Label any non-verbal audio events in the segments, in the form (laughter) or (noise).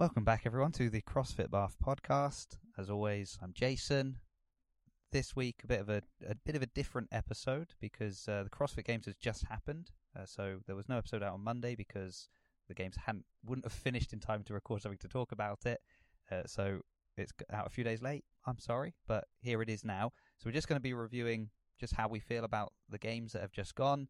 Welcome back, everyone, to the CrossFit Bath podcast. As always, I'm Jason. This week, a bit of a, a bit of a different episode because uh, the CrossFit Games has just happened. Uh, so there was no episode out on Monday because the games hadn't wouldn't have finished in time to record something to talk about it. Uh, so it's out a few days late. I'm sorry, but here it is now. So we're just going to be reviewing just how we feel about the games that have just gone,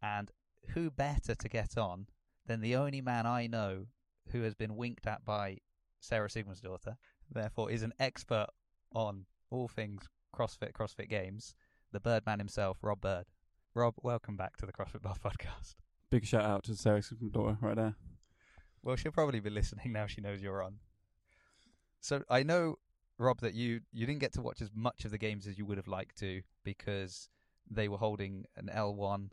and who better to get on than the only man I know who has been winked at by Sara Sigmundsdóttir, therefore is an expert on all things CrossFit, CrossFit Games, the Birdman himself, Rob Bird. Rob, welcome back to the CrossFit Bath podcast. Big shout out to Sara Sigmundsdóttir right there. Well, she'll probably be listening now she knows you're on. So I know, Rob, that you, you didn't get to watch as much of the games as you would have liked to because they were holding an L1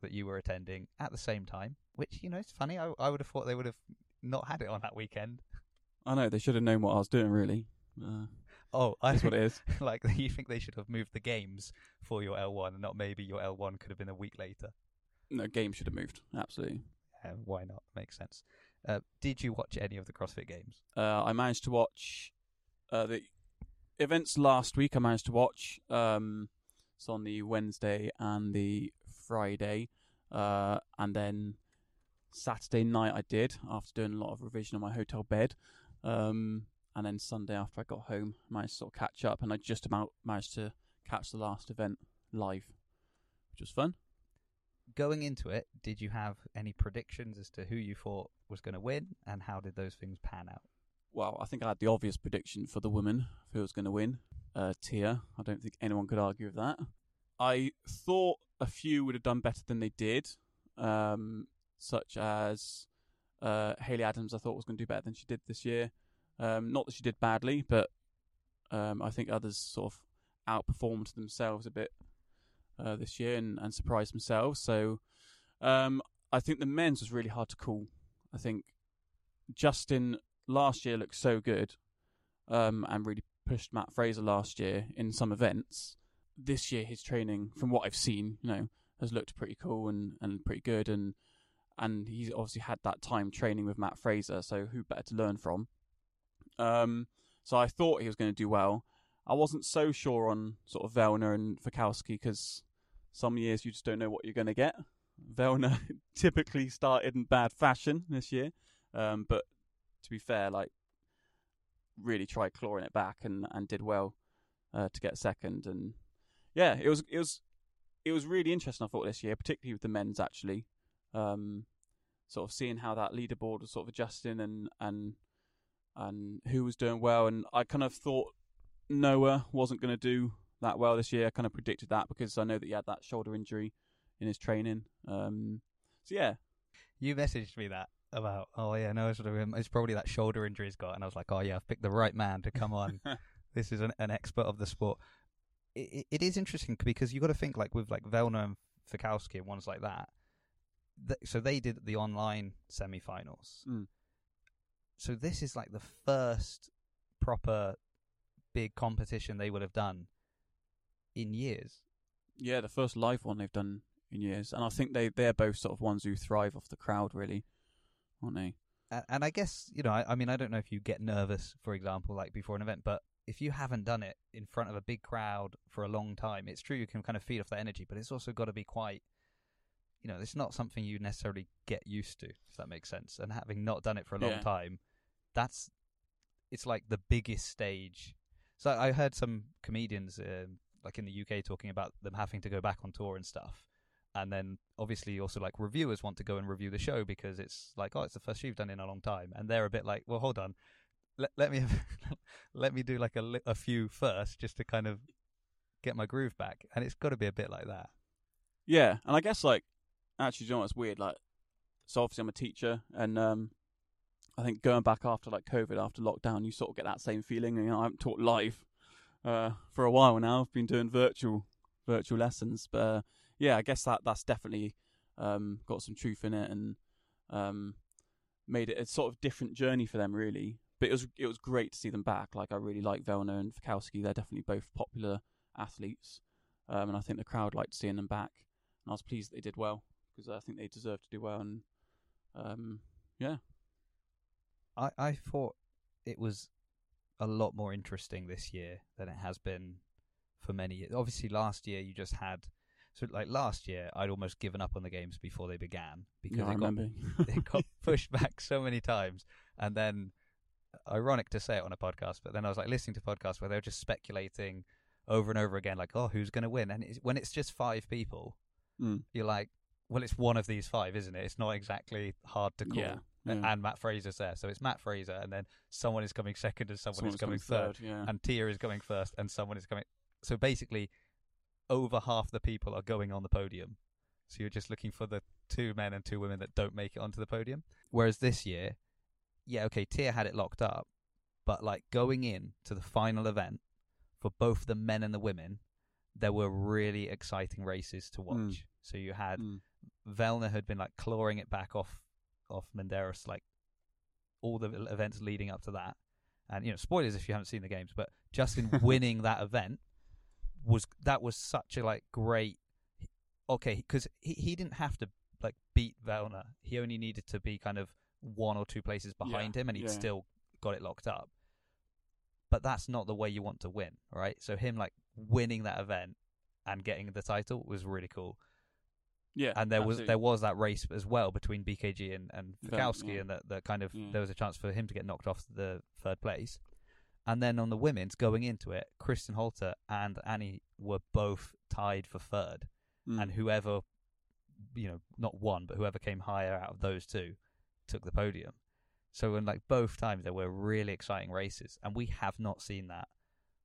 that you were attending at the same time, which, you know, it's funny. I, I would have thought they would have not had it on that weekend. I know they should have known what I was doing. Really, uh, Oh, I that's what it is. (laughs) like (laughs) you think they should have moved the games for your L1 and not maybe your L1 could have been a week later. No game should have moved. Absolutely. Uh, why not? Makes sense. Uh, did you watch any of the CrossFit games? Uh, I managed to watch uh, the events last week. I managed to watch. Um, it's on the Wednesday and the Friday, uh, and then Saturday night I did after doing a lot of revision on my hotel bed. Um, and then Sunday after I got home, I managed to sort of catch up, and I just about managed to catch the last event live, which was fun. Going into it, did you have any predictions as to who you thought was going to win, and how did those things pan out? Well, I think I had the obvious prediction for the woman who was going to win, uh, Tia. I don't think anyone could argue with that. I thought a few would have done better than they did, um, such as uh, Haley Adams. I thought was going to do better than she did this year. Um, not that she did badly, but um, I think others sort of outperformed themselves a bit uh, this year and, and surprised themselves. So um, I think the men's was really hard to call. I think Justin last year looked so good um, and really pushed Matt Fraser last year in some events. This year, his training, from what I've seen, you know, has looked pretty cool and, and pretty good. And and he's obviously had that time training with Matt Fraser, so who better to learn from? Um, so I thought he was going to do well. I wasn't so sure on sort of Vellner and Fikowski because some years you just don't know what you're going to get. Vellner (laughs) typically started in bad fashion this year, um, but to be fair, like really tried clawing it back and, and did well uh, to get second. And yeah, it was it was it was really interesting. I thought this year, particularly with the men's actually, um, sort of seeing how that leaderboard was sort of adjusting and and and who was doing well. And I kind of thought Noah wasn't going to do that well this year. I kind of predicted that because I know that he had that shoulder injury in his training. Um, so yeah, You messaged me that about, oh yeah, no, sort of, it's probably that shoulder injury he's got, and I was like, oh yeah, I've picked the right man to come on. (laughs) this is an, an expert of the sport. It, it is interesting because you got to think like with like Vellner and Fikowski and ones like that. Th- so they did the online semi-finals. Mm. So this is like the first proper big competition they would have done in years. yeah, the first live one they've done in years, and I think they they're both sort of ones who thrive off the crowd, really, aren't they? A- And I guess you know, I, I mean, I don't know if you get nervous, for example, like before an event, but if you haven't done it in front of a big crowd for a long time, it's true you can kind of feed off that energy, but it's also got to be quite, you know, it's not something you necessarily get used to, if that makes sense. And having not done it for a long Yeah. time, that's it's like the biggest stage. So I heard some comedians, um, like in the UK, talking about them having to go back on tour and stuff. And then obviously also like reviewers want to go and review the show because it's like, oh, it's the first show you've done in a long time, and they're a bit like, well, hold on, let let me have, (laughs) let me do like a li- a few first just to kind of get my groove back, and it's got to be a bit like that. Yeah, and I guess like actually, you know what's weird? Like, so obviously I'm a teacher, and um, I think going back after like COVID, after lockdown, you sort of get that same feeling. You know, I haven't taught live uh, for a while now. I've been doing virtual virtual lessons, but uh, yeah, I guess that that's definitely um, got some truth in it, and um, made it a sort of different journey for them, really. But it was it was great to see them back. Like I really like Vellner and Fikowski. They're definitely both popular athletes, um, and I think the crowd liked seeing them back. And I was pleased that they did well because I think they deserve to do well. And um, yeah, I I thought it was a lot more interesting this year than it has been for many years. Obviously, last year you just had so like last year I'd almost given up on the games before they began because Yeah, it got (laughs) it got (laughs) pushed back so many times, and then ironic to say it on a podcast, but then I was like listening to podcasts where they were just speculating over and over again, like, oh, who's going to win? And it's, when it's just five people, Mm. you're like, well, it's one of these five, isn't it? It's not exactly hard to call. Yeah, yeah. And Matt Fraser's there, so it's Matt Fraser, and then someone is coming second, and someone Someone's is coming coming third, yeah. and Tia is coming first, and someone is coming. So basically, over half the people are going on the podium. So you're just looking for the two men and two women that don't make it onto the podium. Whereas this year, yeah, okay, Tia had it locked up, but like going in to the final event for both the men and the women, there were really exciting races to watch. Mm. So you had Mm. Vellner had been like clawing it back off off Medeiros like all the events leading up to that. And you know, spoilers if you haven't seen the games, but Justin (laughs) winning that event was that was such a like great okay because he, he didn't have to like beat Vellner. He only needed to be kind of one or two places behind him, and he'd yeah. still got it locked up. But that's not the way you want to win, right? So him like winning that event and getting the title was really cool yeah, and there was there was that race as well between BKG and and Fikowski, yeah. and that that kind of Yeah. there was a chance for him to get knocked off the third place. And then on the women's going into it, Kristin Holte and Annie were both tied for third, Mm. and whoever you know not one but whoever came higher out of those two took the podium. So in like both times there were really exciting races, and we have not seen that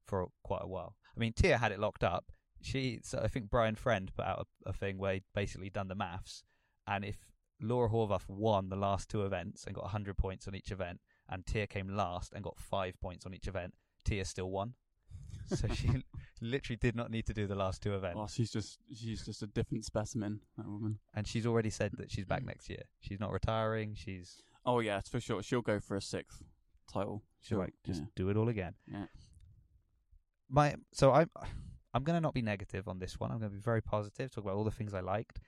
for quite a while. I mean, Tia had it locked up. She, so I think Brian Friend put out a, a thing where he basically done the maths, and if Laura Horvath won the last two events and got 100 points on each event, and Tia came last and got five points on each event, Tia still won. (laughs) So she literally did not need to do the last two events, Oh, she's just she's just a different specimen. That woman. and she's already said that she's back hmm. next year. She's not retiring. She's Oh yeah, it's for sure. She'll go for a sixth title. she'll like just yeah. do it all again. Yeah. my so I'm I'm gonna not be negative on this one. I'm gonna be very positive. Talk about all the things I liked.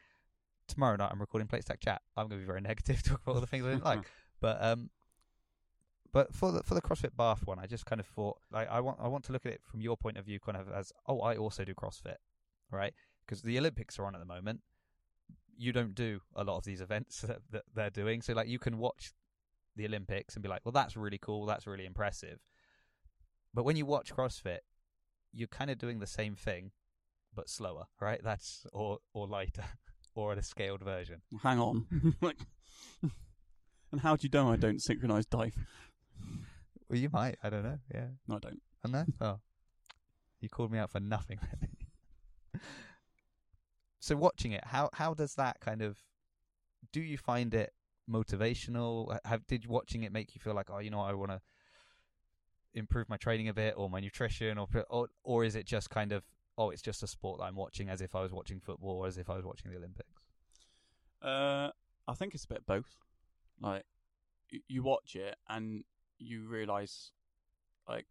Tomorrow night I'm recording Plate Stack Chat. I'm gonna be very (laughs) negative. Talk about all the things I didn't like. (laughs) But um, but for the for the CrossFit Bath one, I just kind of thought like I want I want to look at it from your point of view, kind of as oh I also do CrossFit, right? Because the Olympics are on at the moment. You don't do a lot of these events (laughs) that, that they're doing, so like you can watch the Olympics and be like, well, that's really cool, that's really impressive. But when you watch CrossFit, you're kind of doing the same thing, but slower, right? That's or or lighter, (laughs) or at a scaled version. Hang on. (laughs) like, (laughs) and how do you know I don't synchronize dive? Well, you might. I don't know. Yeah. No, I don't. I know. Oh, you called me out for nothing. so watching it, how how does that kind of? Do you find it motivational? Have did watching it make you feel like, oh, you know, I want to improve my training a bit, or my nutrition, or or or is it just kind of, oh, it's just a sport that I'm watching as if I was watching football, or as if I was watching the Olympics? Uh, I think it's a bit both. Like, you watch it and you realize, like,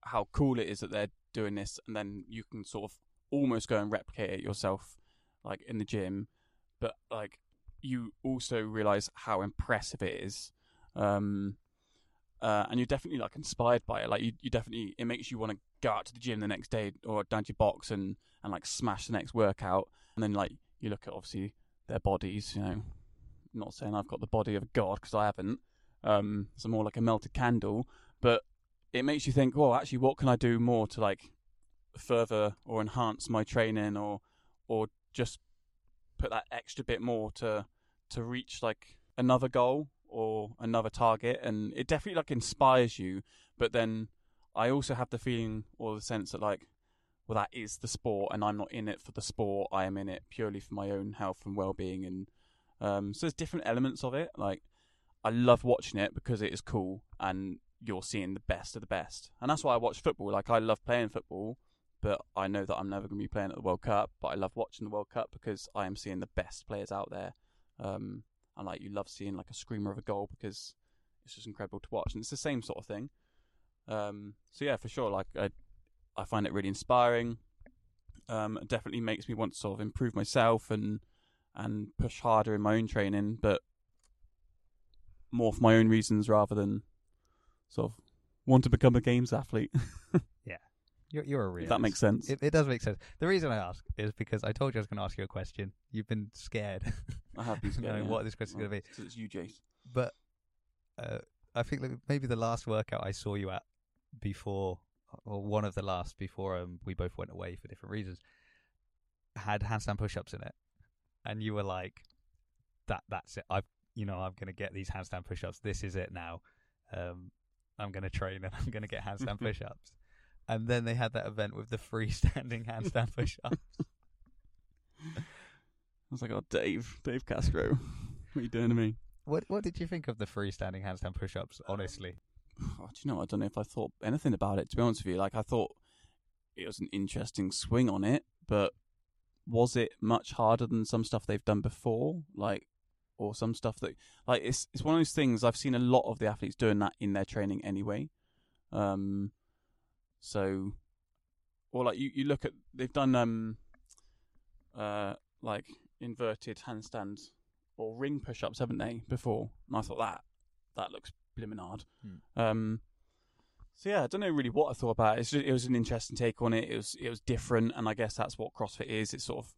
how cool it is that they're doing this, and then you can sort of almost go and replicate it yourself, like in the gym. But like, you also realize how impressive it is. Um, uh, and you're definitely like inspired by it. Like you, you definitely it makes you want to go out to the gym the next day or down to your box and and like smash the next workout. And then like you look at obviously their bodies. You know, not saying I've got the body of god because I haven't. Um, so more like a melted candle. But it makes you think, well, actually, what can I do more to like further or enhance my training or or just put that extra bit more to to reach like another goal or another target and it definitely like inspires you but then i also have the feeling or the sense that like well that is the sport and i'm not in it for the sport i am in it purely for my own health and well-being and um so there's different elements of it like i love watching it because it is cool and you're seeing the best of the best and that's why i watch football like i love playing football but I know that I'm never going to be playing at the World Cup. But I love watching the World Cup because I am seeing the best players out there. Um, and like you love seeing like a screamer of a goal because it's just incredible to watch, and it's the same sort of thing. Um, so yeah, for sure, like I, I find it really inspiring. Um, it definitely makes me want to sort of improve myself and and push harder in my own training. But more for my own reasons rather than sort of want to become a games athlete. (laughs) You're, you're a realist. that makes sense. It, it does make sense. The reason I ask is because I told you I was going to ask you a question. You've been scared, I have been (laughs) scared. knowing yeah. what this question's going to be. So it's you, Jace. But uh, I think maybe the last workout I saw you at before, or one of the last before um, we both went away for different reasons, had handstand push-ups in it, and you were like, "That, that's it. I've, you know, I'm going to get these handstand push-ups. This is it now. Um, I'm going to train and (laughs) I'm going to get handstand (laughs) push-ups." And then they had that event with the freestanding handstand push-ups. I was like, oh, Dave, Dave Castro, what are you doing to me? What What did you think of the freestanding handstand push-ups? Honestly, Oh, do you know? I don't know if I thought anything about it. To be honest with you, like I thought it was an interesting swing on it, but was it much harder than some stuff they've done before? Like, or some stuff that like it's it's one of those things. I've seen a lot of the athletes doing that in their training anyway. Um, so, or like you you look at they've done um, uh, like inverted handstands or ring push-ups, haven't they? Before, and I thought that that looks blimmin' hard. Hmm. Um, so yeah, I don't know really what I thought about it. It's just, it was an interesting take on it. It was it was different, and I guess that's what CrossFit is. It's sort of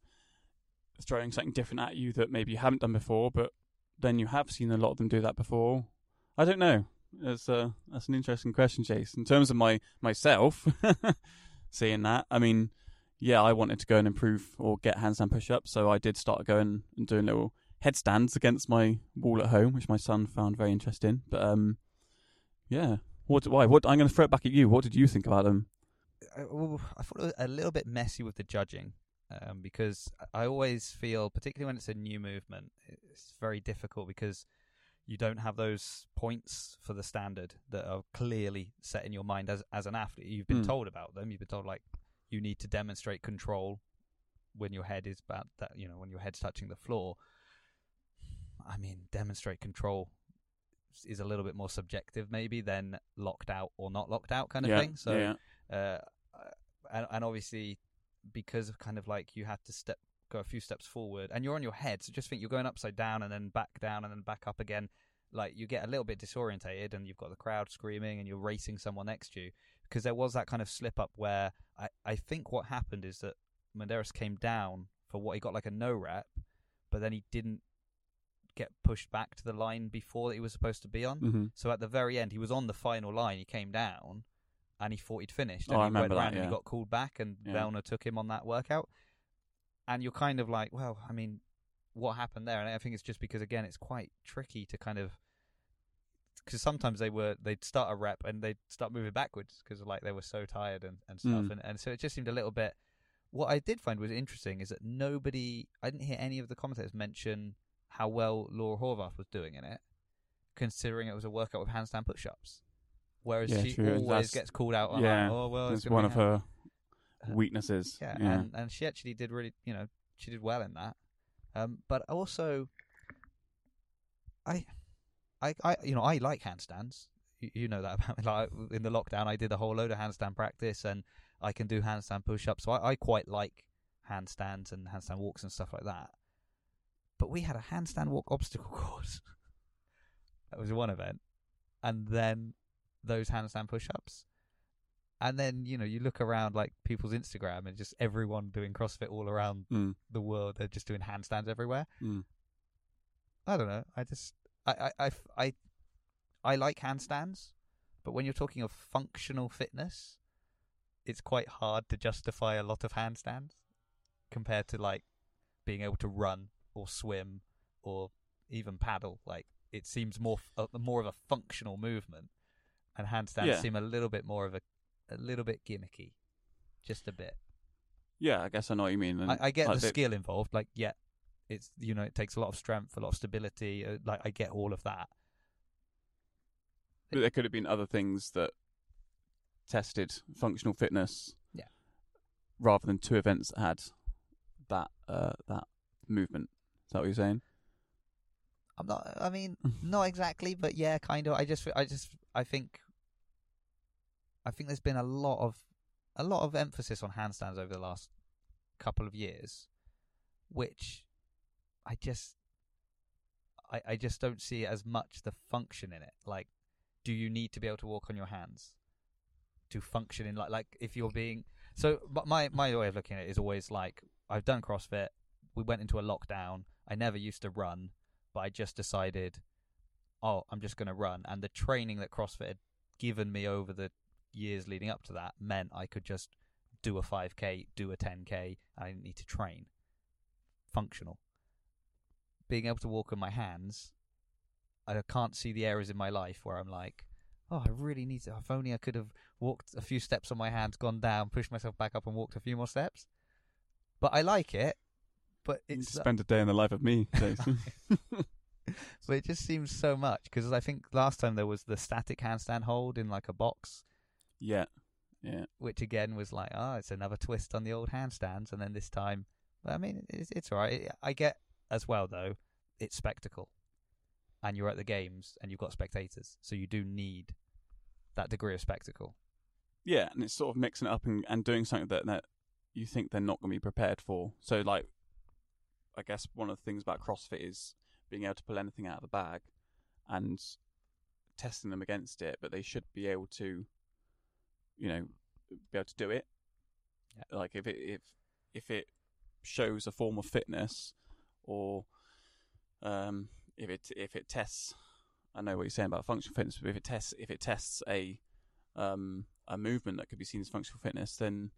throwing something different at you that maybe you haven't done before, but then you have seen a lot of them do that before. I don't know. It's uh, that's an interesting question, Chase. In terms of my myself (laughs) seeing that, I mean, yeah, I wanted to go and improve or get handstand push-ups, so I did start going and doing little headstands against my wall at home, which my son found very interesting. But um, yeah, what? Why? What? I'm going to throw it back at you. What did you think about them? I thought it was a little bit messy with the judging um, because I always feel, particularly when it's a new movement, it's very difficult because you don't have those points for the standard that are clearly set in your mind as as an athlete. You've been Mm. told about them. You've been told like you need to demonstrate control when your head is about that. You know, when your head's touching the floor. I mean, demonstrate control is a little bit more subjective, maybe than locked out or not locked out kind of yeah, thing. So yeah, uh, and, and obviously because of kind of like you had to step go a few steps forward and you're on your head so just think you're going upside down and then back down and then back up again like you get a little bit disorientated and you've got the crowd screaming and you're racing someone next to you because there was that kind of slip up where I, I think what happened is that Medeiros came down for what he got like a no rep but then he didn't get pushed back to the line before that he was supposed to be on hmm so at the very end, he was on the final line. He came down, and he thought he'd finished. Oh, And I he went remember that, round and he got called back, and Yeah. Took him on that workout. And you're kind of like, well, I mean, what happened there? And I think it's just because again, it's quite tricky to kind of because sometimes they were they'd start a rep and they'd start moving backwards because like they were so tired and, and stuff, Mm. and and so it just seemed a little bit. What I did find was interesting is that nobody, I didn't hear any of the commentators mention how well Laura Horvath was doing in it, considering it was a workout with handstand push-ups. Whereas Yeah, she true. always That's- gets called out on, yeah, like, oh well, It's one of hand-" her weaknesses. Yeah, yeah. and and she actually did really, you know, she did well in that. Um, but also, I, I, I, you know, I like handstands. You, you know that about me. (laughs) Like in the lockdown, I did a whole load of handstand practice, and I can do handstand push-ups. So I, I quite like handstands and handstand walks and stuff like that. But we had a handstand walk obstacle (laughs) course. that was one event, and then those handstand push-ups. And then you know you look around like people's Instagram and just everyone doing CrossFit all around Mm, the world. They're just doing handstands everywhere. mm. I don't know. I just I I I I, I like handstands, but when you're talking of functional fitness, it's quite hard to justify a lot of handstands compared to like being able to run or swim or even paddle. Like it seems more f- uh, more of a functional movement, and handstands Yeah. seem a little bit more of a a little bit gimmicky, just a bit. Yeah, I guess I know what you mean. and, I, I get like, the they- skill involved. Like, yeah, it's you know it takes a lot of strength, a lot of stability. Uh, like, I get all of that. But there could have been other things that tested functional fitness. Yeah. Rather than two events that had that uh, that movement. Is that what you're saying? I'm not. I mean, not exactly, but yeah, kind of. I just, I just, I think, I think there's been a lot of, a lot of emphasis on handstands over the last couple of years, which I just, I, I just don't see as much the function in it. Like, do you need to be able to walk on your hands to function in like like if you're being so? My my way of looking at it is always like I've done CrossFit. We went into a lockdown. I never used to run, but I just decided, oh, I'm just going to run. And the training that CrossFit had given me over the years leading up to that meant I could just do a 5k, do a 10k, and I didn't need to train. Functional. Being able to walk on my hands, I can't see the areas in my life where I'm like, oh, I really need to. If only I could have walked a few steps on my hands, gone down, pushed myself back up, and walked a few more steps. But I like it. But You it's spend a day in the life of me, (laughs) but it just seems so much because I think last time there was the static handstand hold in like a box, yeah, yeah, which again was like, oh, it's another twist on the old handstands. And then this time, I mean, it's, it's all right. I get as well though, it's spectacle, and you're at the games and you've got spectators, so you do need that degree of spectacle. yeah. And it's sort of mixing it up and, and doing something that that you think they're not going to be prepared for. So, like, I guess one of the things about CrossFit is being able to pull anything out of the bag and testing them against it, but they should be able to, you know, be able to do it. Yeah. Like if it if if it shows a form of fitness, or um, if it if it tests, I know what you're saying about functional fitness, but if it tests if it tests a um, a movement that could be seen as functional fitness, then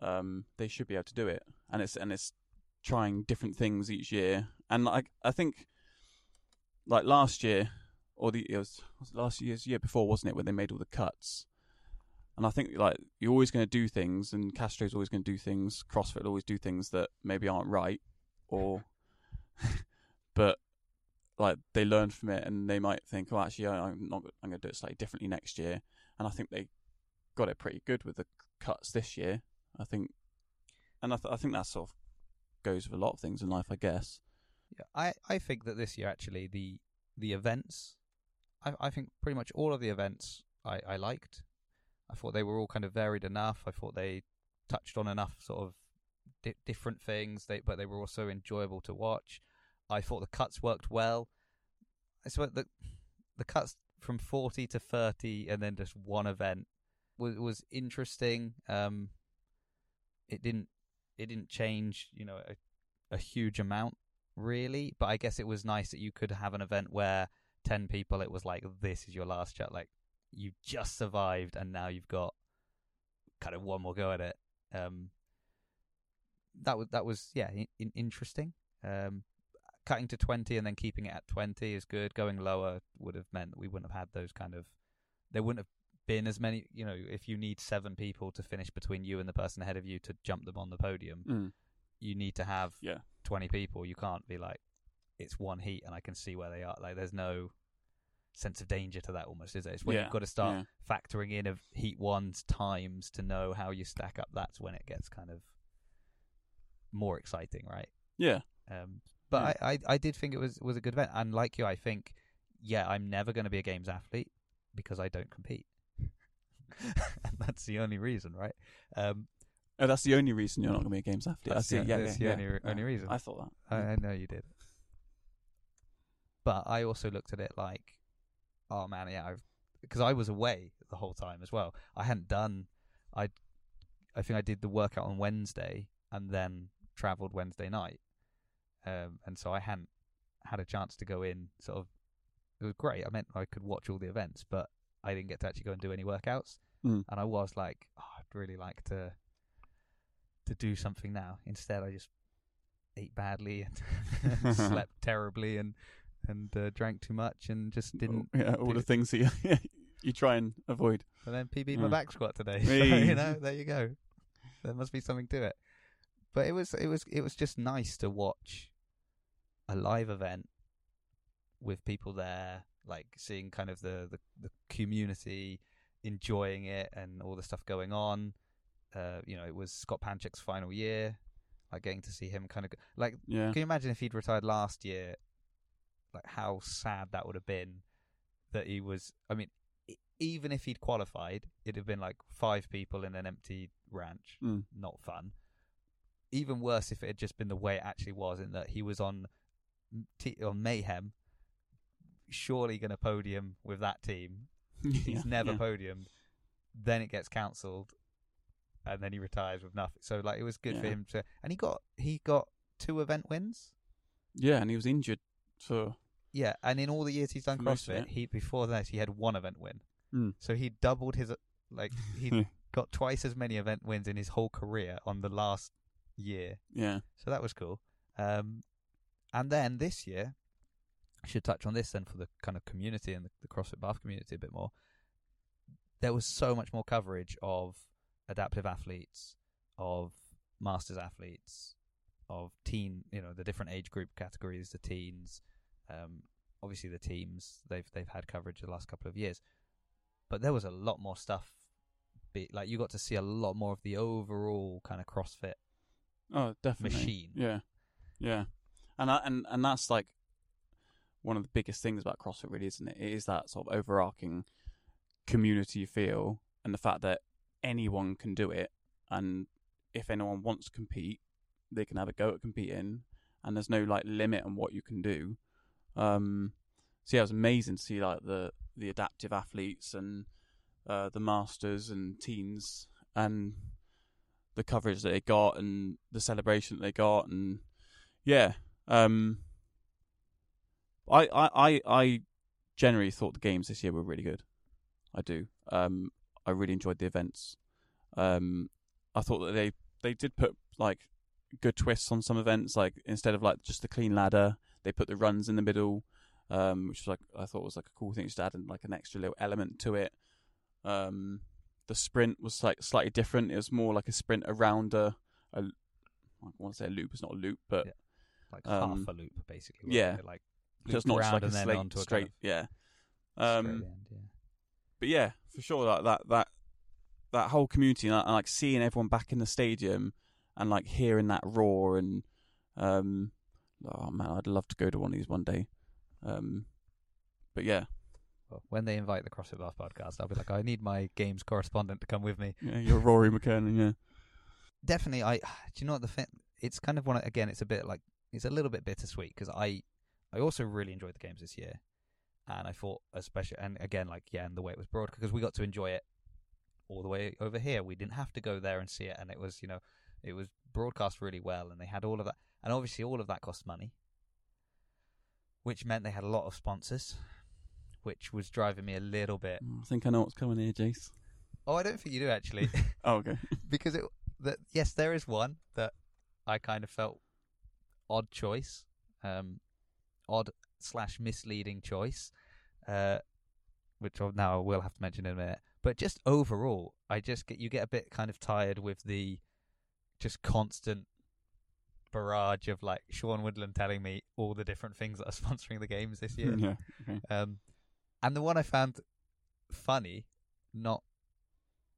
um, they should be able to do it. And it's and it's trying different things each year. And like I think, like last year, or the it was, was it last year's year before, wasn't it, when they made all the cuts? And I think like you're always going to do things, and Castro's always going to do things. CrossFit always do things that maybe aren't right, or (laughs) but like they learn from it, and they might think, oh, actually, I'm not. I'm going to do it slightly differently next year. And I think they got it pretty good with the cuts this year. I think, and I, th- I think that sort of goes with a lot of things in life, I guess. Yeah, I, I think that this year actually the the events, I I think pretty much all of the events I, I liked. I thought they were all kind of varied enough. I thought they touched on enough sort of di- different things. They but they were also enjoyable to watch. I thought the cuts worked well. I swear the the cuts from forty to thirty and then just one event was was interesting. Um, it didn't it didn't change you know a, a huge amount really, but I guess it was nice that you could have an event where ten people. It was like this is your last chat. Like you just survived, and now you've got kind of one more go at it. Um, that was that was yeah in, interesting. Um, cutting to twenty and then keeping it at twenty is good. Going lower would have meant that we wouldn't have had those kind of. There wouldn't have been as many. You know, if you need seven people to finish between you and the person ahead of you to jump them on the podium, Mm. you need to have Yeah. 20 people. You can't be like, it's one heat and I can see where they are. Like, there's no sense of danger to that almost, is it? It's when Yeah, you've got to start yeah. factoring in of heat one's times to know how you stack up. That's when it gets kind of more exciting, right? Yeah. Um, but Yeah. I, I, I did think it was, was a good event. And like you, I think, yeah, I'm never going to be a games athlete because I don't compete. and (laughs) that's the only reason, right? Um, Oh, that's the only reason you're not going to be a games athlete. That's I see. the- yeah, that's yeah, the only- only reason. I thought that. I, I know you did. But I also looked at it like, oh man, yeah, because I was away the whole time as well. I hadn't done, I, I think I did the workout on Wednesday and then travelled Wednesday night, um, and so I hadn't had a chance to go in. Sort of, it was great. I meant I could watch all the events, but I didn't get to actually go and do any workouts. Mm. And I was like, oh, I'd really like to, to do something now. Instead, I just ate badly and (laughs) (laughs) slept terribly and and uh, drank too much and just didn't. Yeah, all the things that you, (laughs) you try and avoid. And then PB'd my Mm. back squat today. (laughs) So, you know, there you go. There must be something to it. But it was it was it was just nice to watch a live event with people there, like seeing kind of the the, the community enjoying it and all the stuff going on. Uh, you know, it was Scott Panchik's final year. Like getting to see him kind of like Yeah. Can you imagine if he'd retired last year? Like how sad that would have been. That he was. I mean, even if he'd qualified, it'd have been like five people in an empty ranch. Mm. Not fun. Even worse if it had just been the way it actually was, in that he was on T- or Mayhem, surely going to podium with that team. (laughs) Yeah, He's never yeah. podiumed. Then it gets cancelled, and then he retires with nothing. So like it was good for him to, and he got he got two event wins. Yeah, and he was injured for. Yeah, and in all the years he's done most of CrossFit, it. he before that he had one event win. Mm. So he doubled his like he (laughs) got twice as many event wins in his whole career on the last year. Yeah. So that was cool. Um, and then this year, I should touch on this then for the kind of community and the, the CrossFit Bath community a bit more. There was so much more coverage of adaptive athletes, of masters athletes, of teen, you know, the different age group categories, the teens, um, obviously the teams. They've they've had coverage the last couple of years, but there was a lot more stuff. Be, like you got to see a lot more of the overall kind of CrossFit Oh, definitely. machine. Yeah, yeah, and I, and and that's like one of the biggest things about CrossFit, really, isn't it? It is that sort of overarching community feel, and the fact that anyone can do it, and if anyone wants to compete, they can have a go at competing, and there's no like limit on what you can do. Um, so yeah, it was amazing to see like the the adaptive athletes and uh, the masters and teens and the coverage that they got and the celebration that they got and yeah um I, I i i generally thought the games this year were really good. I do. Um i really enjoyed the events. Um i thought that they they did put like good twists on some events like instead of like just the clean ladder they put the runs in the middle um which was like i thought was like a cool thing just to add in like an extra little element to it um the sprint was like slightly different. It was more like a sprint around a, a I want to say a loop. It's not a loop, but Yeah. like Um, half a loop basically. yeah. it? like so it's not just like a then slate onto a straight. kind yeah. Um, straight end, yeah. but yeah, for sure that that that that whole community and, and like seeing everyone back in the stadium and like hearing that roar and um oh man, I'd love to go to one of these one day. Um, but yeah, Well, when they invite the CrossFit Bath podcast, I'll be like, I need my games correspondent to come with me. yeah you're Rory McKernan, yeah. (laughs) Definitely, I. Do you know what the thing? It's kind of one. Again, it's a bit like it's a little bit bittersweet because I, I also really enjoyed the games this year, and I thought especially and again like yeah, and the way it was broadcast because we got to enjoy it all the way over here. We didn't have to go there and see it, and it was you know it was broadcast really well, and they had all of that, and obviously all of that cost money, which meant they had a lot of sponsors, which was driving me a little bit. I think I know what's coming here, Jace. Oh, I don't think you do actually. (laughs) Oh, okay. (laughs) because it that yes, there is one that I kind of felt odd choice, um, odd slash misleading choice, uh, which I'll, now I will have to mention in a minute. But just overall, I just get you get a bit kind of tired with the just constant barrage of like Sean Woodland telling me all the different things that are (laughs) sponsoring the games this year. yeah. Okay. Um, and the one I found funny, not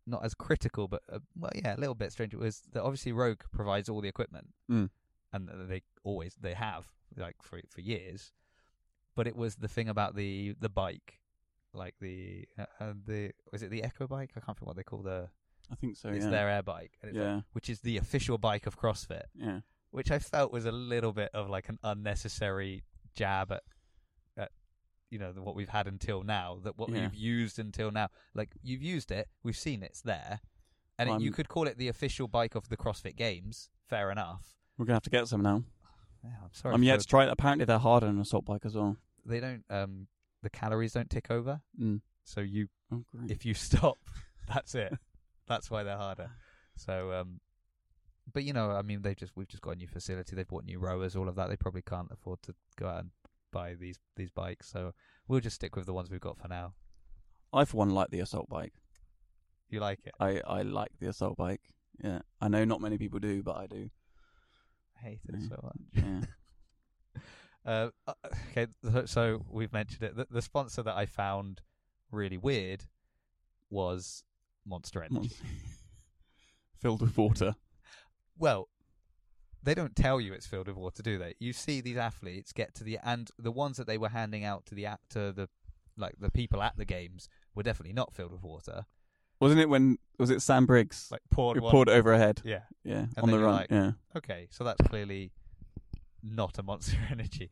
not as critical, but uh, well, yeah, a little bit strange. was that obviously Rogue provides all the equipment, Mm. and they always they have like for for years. But it was the thing about the the bike, like the uh, uh, the was it the Echo bike? I can't think what they call the I think so. it's yeah. their air bike, and it's like- which is the official bike of CrossFit Yeah. which I felt was a little bit of like an unnecessary jab at, at you know what we've had until now. That what Yeah. we've used until now, like you've used it, we've seen it's there, and it, you could call it the official bike of the CrossFit Games. Fair enough. We're gonna have to get some now. Yeah, I'm sorry. I'm yet to try it. Apparently, they're harder than an assault bike as well. they don't. Um, the calories don't tick over, Mm. so you Oh, if you (laughs) stop, that's it. That's why they're harder. So, um, but you know, I mean, they just we've just got a new facility. They've bought new rowers, all of that. They probably can't afford to go out and buy these these bikes. So we'll just stick with the ones we've got for now. I, for one, like the assault bike. You like it? I, I like the assault bike. Yeah, I know not many people do, but I do. I hate it Yeah. so much. Yeah. (laughs) Uh, uh, okay, so, so we've mentioned it. The, the sponsor that I found really weird was Monster Energy. (laughs) Filled with water. Well, they don't tell you it's filled with water, do they? You see these athletes get to the and the ones that they were handing out to the to the like the people at the games were definitely not filled with water. Wasn't it when was it Sam Briggs Like poured who one. poured over her head? Yeah. Yeah, And on the run. like- yeah, Okay, so that's clearly not a Monster (laughs) Energy.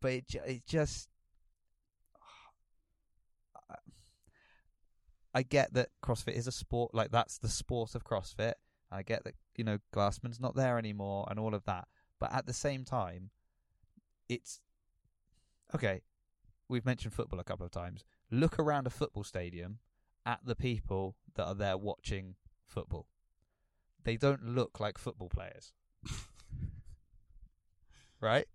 but it it just I get that CrossFit is a sport, like that's the sport of CrossFit. I get that you know Glassman's not there anymore and all of that, but at the same time, it's okay. We've mentioned football a couple of times. Look around a football stadium at the people that are there watching football. They don't look like football players, (laughs) right?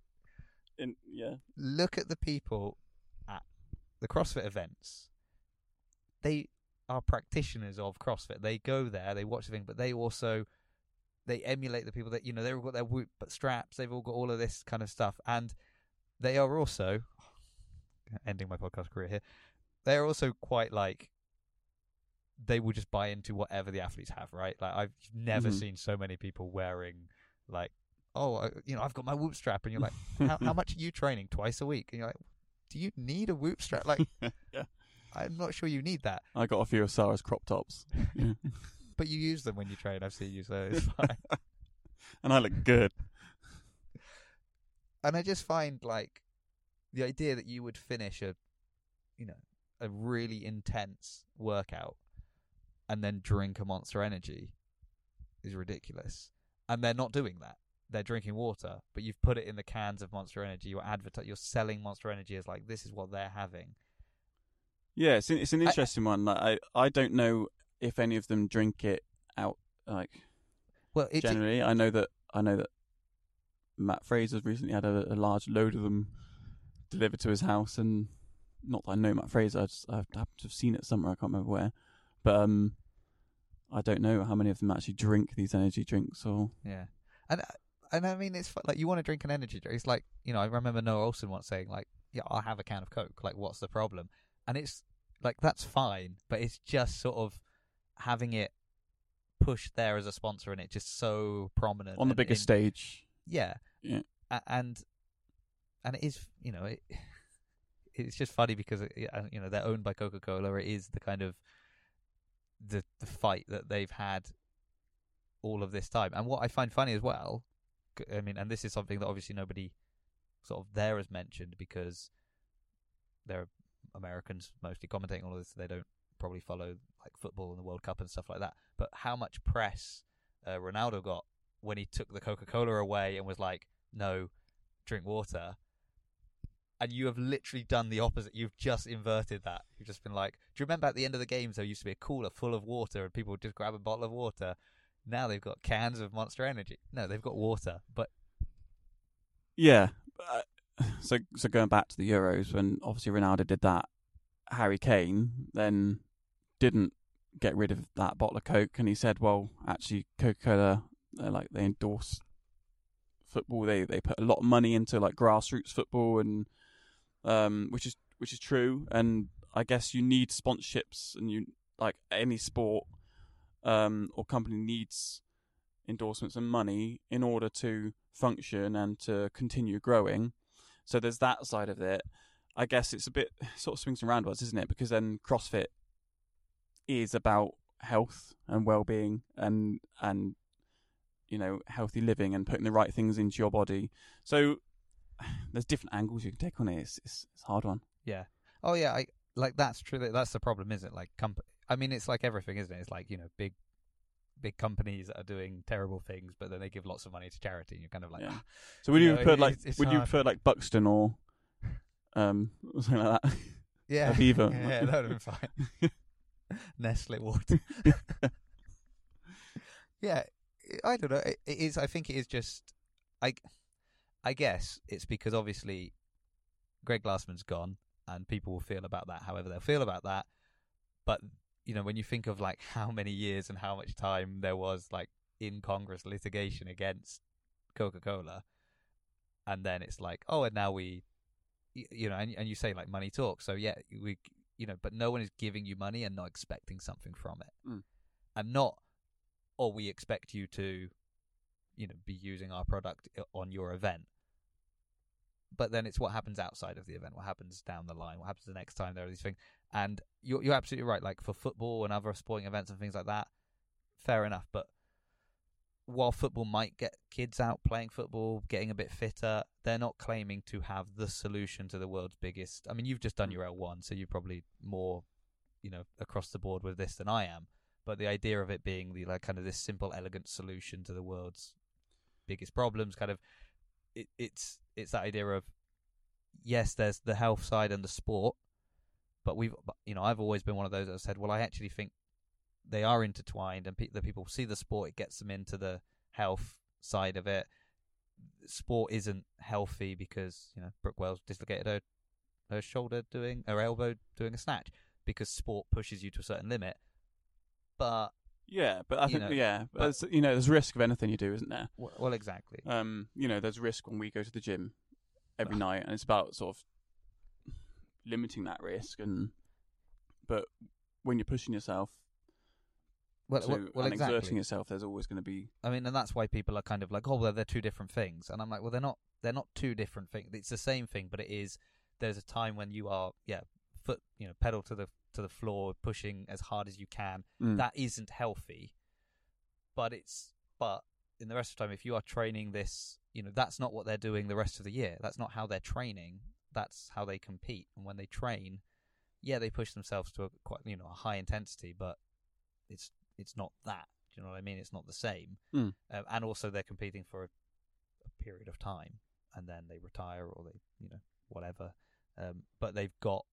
In, yeah. look at the people at the CrossFit events. They are practitioners of CrossFit. They go there, they watch the thing, but they also they emulate the people that you know. They've all got their whoop but straps. They've all got all of this kind of stuff, and they are also ending my podcast career here. They are also quite like they will just buy into whatever the athletes have, right? Like I've never Mhm. seen so many people wearing like, oh, you know, I've got my whoop strap, and you're like, how, how (laughs) much are you training twice a week? And you're like, do you need a whoop strap? Like, (laughs) yeah. I'm not sure you need that, I got a few of Sarah's crop tops. (laughs) Yeah. but you use them when you train. I've seen you, so it's fine. and I look good. and I just find like the idea that you would finish a, you know, a really intense workout and then drink a Monster Energy is ridiculous. And they're not doing that. They're drinking water, but you've put it in the cans of Monster Energy. You're advertising. You're selling Monster Energy as like this is what they're having. Yeah, it's an, it's an I- interesting one. Like, I I don't know if any of them drink it out like Well, it, generally. I know that I know that Matt Fraser's recently had a, a large load of them delivered to his house, and not that I know Matt Fraser, I just I happen to have seen it somewhere. I can't remember where, but um, I don't know how many of them actually drink these energy drinks or Yeah, and and I mean it's like you want to drink an energy drink. It's like you know I remember Noah Olsen once saying like, "Yeah, I'll have a can of Coke. Like, what's the problem?" And it's like that's fine, but it's just sort of having it pushed there as a sponsor and it just so prominent on the biggest in- stage. Yeah, Yeah. A- and and it is you know it. (laughs) It's just funny because it, you know they're owned by Coca Cola. It is the kind of the the fight that they've had all of this time. And what I find funny as well, I mean, and this is something that obviously nobody sort of there has mentioned because they're Americans mostly commentating all of this. They don't probably follow like football and the World Cup and stuff like that. But how much press uh, Ronaldo got when he took the Coca Cola away and was like, "No, drink water." And you have literally done the opposite. You've just inverted that. You've just been like, "Do you remember at the end of the games there used to be a cooler full of water and people would just grab a bottle of water?" Now they've got cans of Monster Energy. No, they've got water. But Yeah. Uh, (laughs) so so going back to the Euros when obviously Ronaldo did that, Harry Kane then didn't get rid of that bottle of Coke and he said, well, actually Coca-Cola uh, like they endorse football. They they put a lot of money into like grassroots football and um which is which is true and I guess you need sponsorships and you like any sport um or company needs endorsements and money in order to function and to continue growing. So there's that side of it. I guess it's a bit sort of swings and roundabouts, isn't it? Because then CrossFit is about health and well-being and and you know healthy living and putting the right things into your body. So (sighs) there's different angles you can take on it. It's it's, it's a hard one. Yeah. Oh yeah, I like that's true. That's the problem, isn't it? Like comp- I mean, it's like everything, isn't it? It's like you know, big, big companies that are doing terrible things, but then they give lots of money to charity, and you're kind of like, Yeah. "Ah, So would You you, know, prefer it- like it's- it's would you hard. prefer like Buxton or um (laughs) something like that? yeah, Aviva. (laughs) yeah, that would have been fine. (laughs) Nestle water. yeah, I don't know. It, it is. I think it is just. I, I guess it's because obviously, Greg Glassman's gone, and people will feel about that however they'll feel about that. But you know, when you think of like how many years and how much time there was like in Congress litigation against Coca Cola, and then it's like, oh, and now we, you know, and and you say like money talks. So yeah, we, you know, but no one is giving you money and not expecting something from it, Mm. and not, or we expect you to, you know, be using our product on your event. But then it's what happens outside of the event, what happens down the line, what happens the next time there are these things. And you're you're absolutely right. Like for football and other sporting events and things like that, fair enough. But while football might get kids out playing football, getting a bit fitter, they're not claiming to have the solution to the world's biggest. I mean, you've just done mm. your L1, so you're probably more, you know, across the board with this than I am. But the idea of it being the like kind of this simple, elegant solution to the world's biggest problems, kind of, it, it's it's that idea of yes, there's the health side and the sport, but we've you know I've always been one of those that said, well, I actually think they are intertwined, and pe- the people see the sport, it gets them into the health side of it. Sport isn't healthy because you know Brooke Wells dislocated her her shoulder doing her elbow doing a snatch because sport pushes you to a certain limit. But Yeah, but I think know, yeah, but- but you know, there's risk of anything you do, isn't there? w- well, exactly. Um, you know, there's risk when we go to the gym every night, and it's about sort of limiting that risk. And but when you're pushing yourself Well, to, well, well and exerting yourself, there's always going to be I mean, and that's why people are kind of like, oh, well, they're two different things, and I'm like, well, they're not. They're not two different things. It's the same thing, but it is. There's a time when you are, yeah, foot, you know, pedal to the to the floor, pushing as hard as you can. mm, That isn't healthy, but it's but in the rest of the time, if you are training this, you know, that's not what they're doing the rest of the year. That's not how they're training. That's how they compete. And when they train, yeah, they push themselves to a quite, you know, a high intensity, but it's it's not that. Do you know what I mean? It's not the same. Mm. Um, and also, they're competing for a, a period of time, and then they retire or they, you know, whatever. Um, but they've got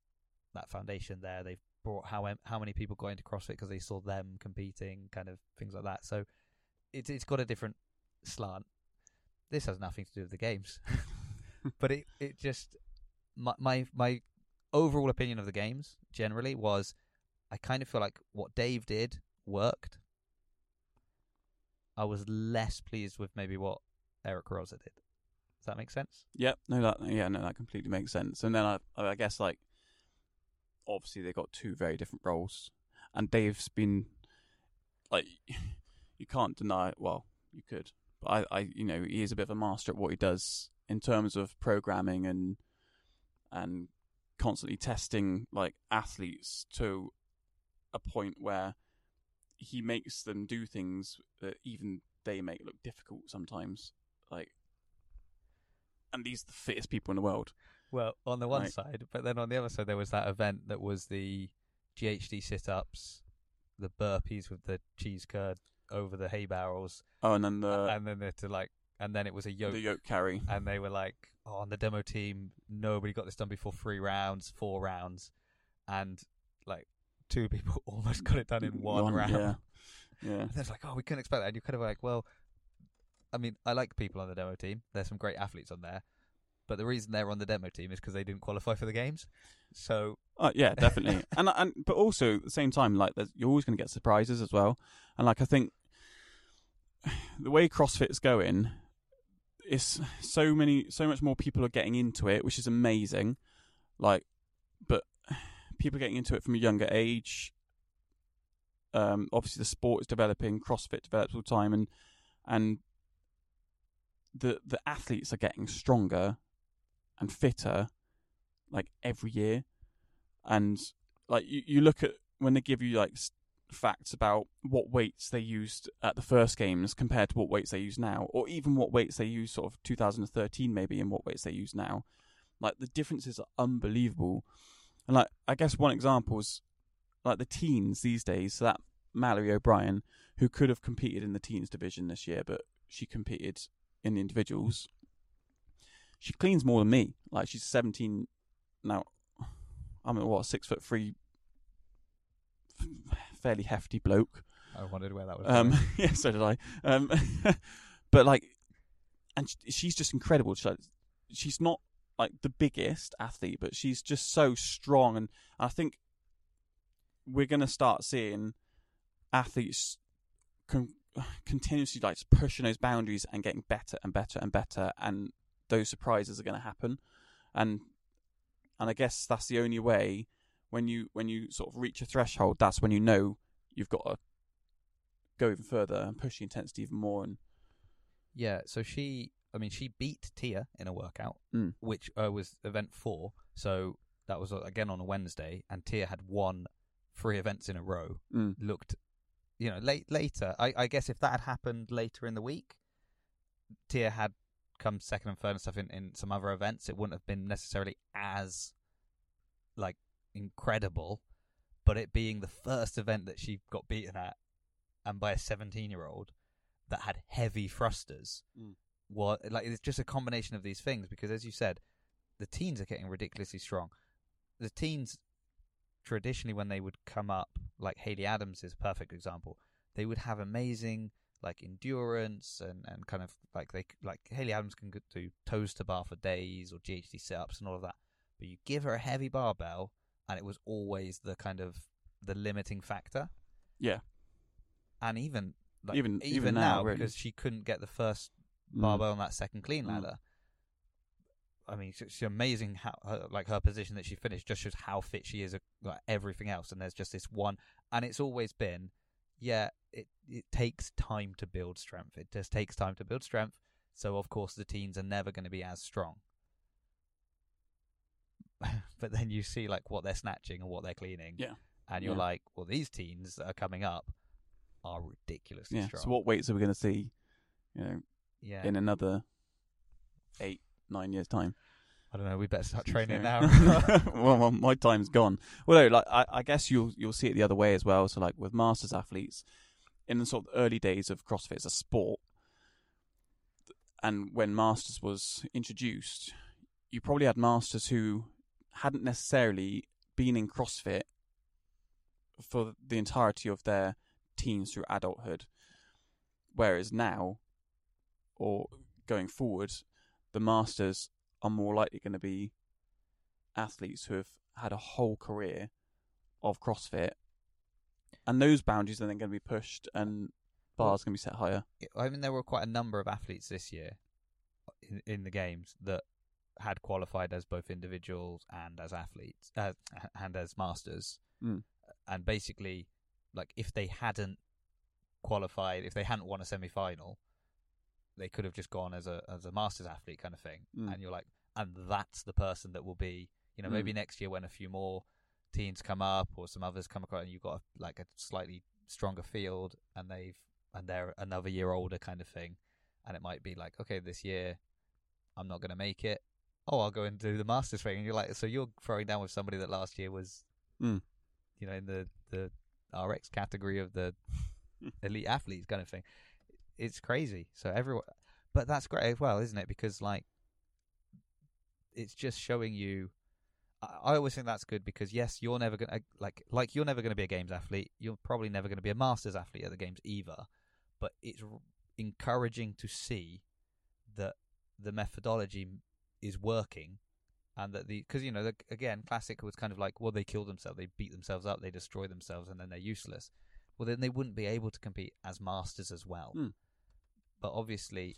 that foundation there. They've brought how how many people got into CrossFit because they saw them competing, kind of things like that. So it's it's got a different slant. This has nothing to do with the games, (laughs) but it it just my my my overall opinion of the games generally was I kind of feel like what Dave did worked. I was less pleased with maybe what Eric Roza did. Does that make sense? Yep. No, that yeah, no, that completely makes sense. And then I, I guess like, obviously they got two very different roles, and Dave's been like, (laughs) you can't deny. Well, you could, but I, I, you know, he is a bit of a master at what he does in terms of programming and and constantly testing like athletes to a point where he makes them do things that even they make look difficult sometimes. Like and these are the fittest people in the world. Well, on the one Right. side, but then on the other side, there was that event that was the GHD sit ups, the burpees with the cheese curd over the hay barrels, Oh, and then the and then they're to like, and then it was a yoke, the yoke carry. and they were like, oh, on the demo team, nobody got this done before three rounds, four rounds, and like two (laughs) people almost got it done in one, round. Yeah, (laughs) yeah. And it's like, oh, we couldn't expect that. And you're kind of like, well, I mean, I like people on the demo team. There's some great athletes on there. But the reason they're on the demo team is because they didn't qualify for the games. So, Uh, yeah, definitely. (laughs) and and but also at the same time, like you're always going to get surprises as well. And like I think (sighs) the way CrossFit's going, it's so many, so much more people are getting into it, which is amazing. Like, but (sighs) people are getting into it from a younger age. Um, obviously the sport is developing, CrossFit develops all the time, and and the the athletes are getting stronger and fitter like every year. And like you, you look at when they give you like facts about what weights they used at the first games compared to what weights they use now or even what weights they use sort of 2013 maybe and what weights they use now like the differences are unbelievable. And like i guess one example is like the teens these days so that mallory o'brien who could have competed in the teens division this year but she competed in individuals she cleans more than me like she's 17 now I'm a what six foot three, fairly hefty bloke. I wondered where that was. Um, going. (laughs) yeah, so did I. Um, (laughs) but like, and sh- she's just incredible. She's, like, she's not like the biggest athlete, but she's just so strong, and I think we're gonna start seeing athletes con- (sighs) continuously like pushing those boundaries and getting better and better and better, and those surprises are gonna happen, and and I guess that's the only way when you when you sort of reach a threshold, that's when you know you've got to go even further and push the intensity even more. And Yeah, so she, I mean, she beat Tia in a workout, Mm. which uh, was event four. So that was uh, again on a Wednesday, and Tia had won three events in a row. mm, Looked you know, late later. I, I guess if that had happened later in the week, Tia had come second and third and stuff in, in some other events, it wouldn't have been necessarily as like incredible. But it being the first event that she got beaten at, and by a seventeen-year-old that had heavy thrusters, Mm. what like it's just a combination of these things. Because as you said, the teens are getting ridiculously strong. The teens traditionally when they would come up, like Haley Adams is a perfect example. They would have amazing like endurance and, and kind of like they like Haley Adams can do toes to bar for days or GHD sit ups and all of that. But you give her a heavy barbell, and it was always the kind of the limiting factor. Yeah. And even like, Even- even, even now, now, really. because she couldn't get the first Mm. barbell on that second clean Mm. ladder. I mean, it's, it's amazing how her, like her position that she finished just shows how fit she is at like, everything else. And there's just this one, and it's always been, yeah, it it takes time to build strength. It just takes time to build strength. So of course the teens are never going to be as strong. (laughs) but then you see like what they're snatching and what they're cleaning, Yeah. and you're Yeah. like, well, these teens that are coming up are ridiculously Yeah. strong. So what weights are we going to see? You know, yeah, in another eight, nine years' time. I don't know. We better start training now. (laughs) well, well, my time's gone. Well, no, like I, I guess you'll you'll see it the other way as well. So, like with masters athletes, in the sort of early days of CrossFit as a sport, and when masters was introduced, you probably had masters who hadn't necessarily been in CrossFit for the entirety of their teens through adulthood, whereas now, or going forward, the masters are more likely going to be athletes who have had a whole career of CrossFit, and those boundaries are then going to be pushed, and bars going to be set higher. I mean, there were quite a number of athletes this year in, in the games that had qualified as both individuals and as athletes uh, and as masters. Mm. And basically, like if they hadn't qualified, if they hadn't won a semi-final, they could have just gone as a as a masters athlete kind of thing. Mm. And you're like, and that's the person that will be, you know, maybe Mm. next year when a few more teams come up or some others come across, and you've got a, like a slightly stronger field, and they've and they're another year older kind of thing, and it might be like, okay, this year I'm not going to make it. Oh, I'll go and do the masters thing, and you're like, so you're throwing down with somebody that last year was, Mm. you know, in the the RX category of the (laughs) elite athletes kind of thing. It's crazy. So everyone, but that's great as well, isn't it? Because like, it's just showing you. I, always think that's good because yes, you're never gonna like like you're never gonna be a games athlete. You're probably never gonna be a masters athlete at the games either. But it's r- encouraging to see that the methodology is working. And that the because you know the, again classic was kind of like well they kill themselves they beat themselves up they destroy themselves and then they're useless well then they wouldn't be able to compete as masters as well Hmm. but obviously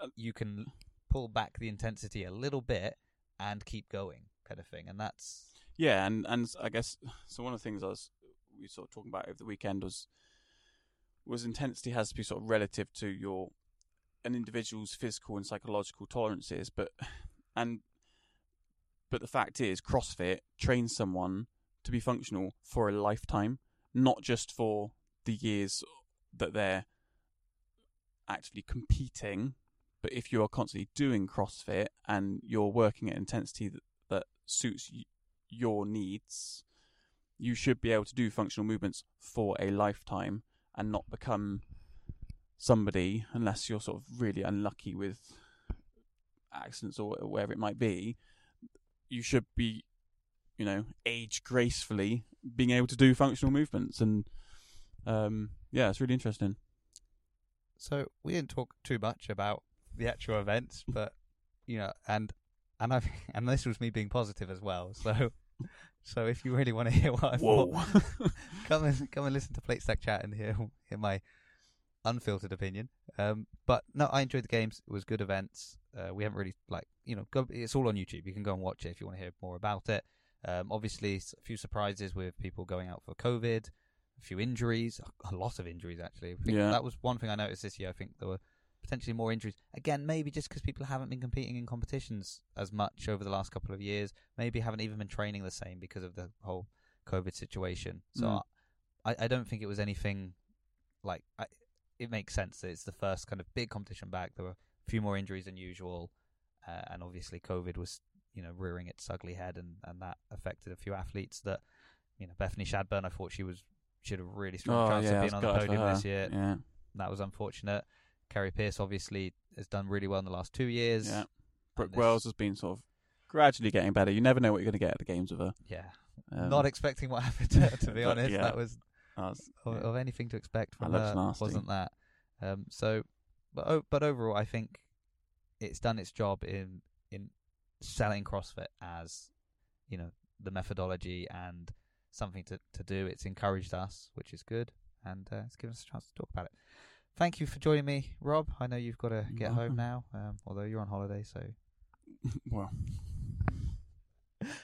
Uh, you can (sighs) pull back the intensity a little bit and keep going kind of thing and that's Yeah, and and I guess so. One of the things I was we sort of talking about over the weekend was was intensity has to be sort of relative to your an individual's physical and psychological tolerances, but and but the fact is, CrossFit trains someone to be functional for a lifetime, not just for the years that they're actively competing. But if you are constantly doing CrossFit and you're working at intensity that suits your needs, you should be able to do functional movements for a lifetime and not become somebody, unless you're sort of really unlucky with accidents or whatever it might be. You should be, you know, age gracefully, being able to do functional movements, and um, yeah, it's really interesting. so we didn't talk too much about the actual events but you know and and i (laughs) and this was me being positive as well so (laughs) so if you really want to hear what i thought (laughs) come and come and listen to Plate Stack Chat and hear hear my unfiltered opinion. Um, but no, I enjoyed the games. It was good events. Uh, we haven't really like you know go, it's all on YouTube. You can go and watch it if you want to hear more about it. Um, obviously, a few surprises with people going out for COVID, a few injuries, a lot of injuries actually. I think Yeah. that was one thing I noticed this year. I think there were potentially more injuries. Again, maybe just because people haven't been competing in competitions as much over the last couple of years. Maybe haven't even been training the same because of the whole COVID situation. So Mm. I, I don't think it was anything like I, it makes sense that it's the first kind of big competition back. There were a few more injuries than usual, uh, and obviously COVID was you know rearing its ugly head, and and that affected a few athletes. That you know Bethany Shadburne, I thought she was she had a really strong Oh chance yeah, of being on the podium this year. Yeah, That was unfortunate. Kari Pearce obviously has done really well in the last two years. yeah. Brooke this- Wells has been sort of gradually getting better. You never know what you're going to get at the games with her. Yeah, Um, not expecting what (laughs) happened to, her, to be (laughs) honest. yeah. That was that's- of, yeah. of anything to expect from That her nasty. wasn't that. Um, so, but but overall, I think it's done its job in in selling CrossFit as you know the methodology and something to to do. It's encouraged us, which is good, and uh, it's given us a chance to talk about it. Thank you for joining me, Rob. I know you've got to get home now, um, although you're on holiday. So, (laughs) well,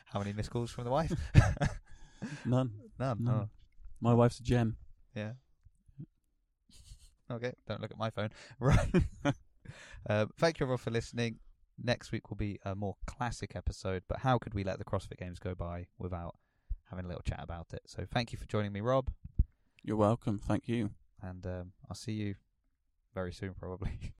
how many missed calls from the wife? (laughs) none. None. No. Oh, My wife's a gem. yeah. Okay, don't look at my phone. (laughs) Right. um, thank you everyone for listening. Next week will be a more classic episode, but how could we let the CrossFit Games go by without having a little chat about it? So thank you for joining me, Rob, You're welcome. Thank you. and um, I'll see you very soon, probably. (laughs)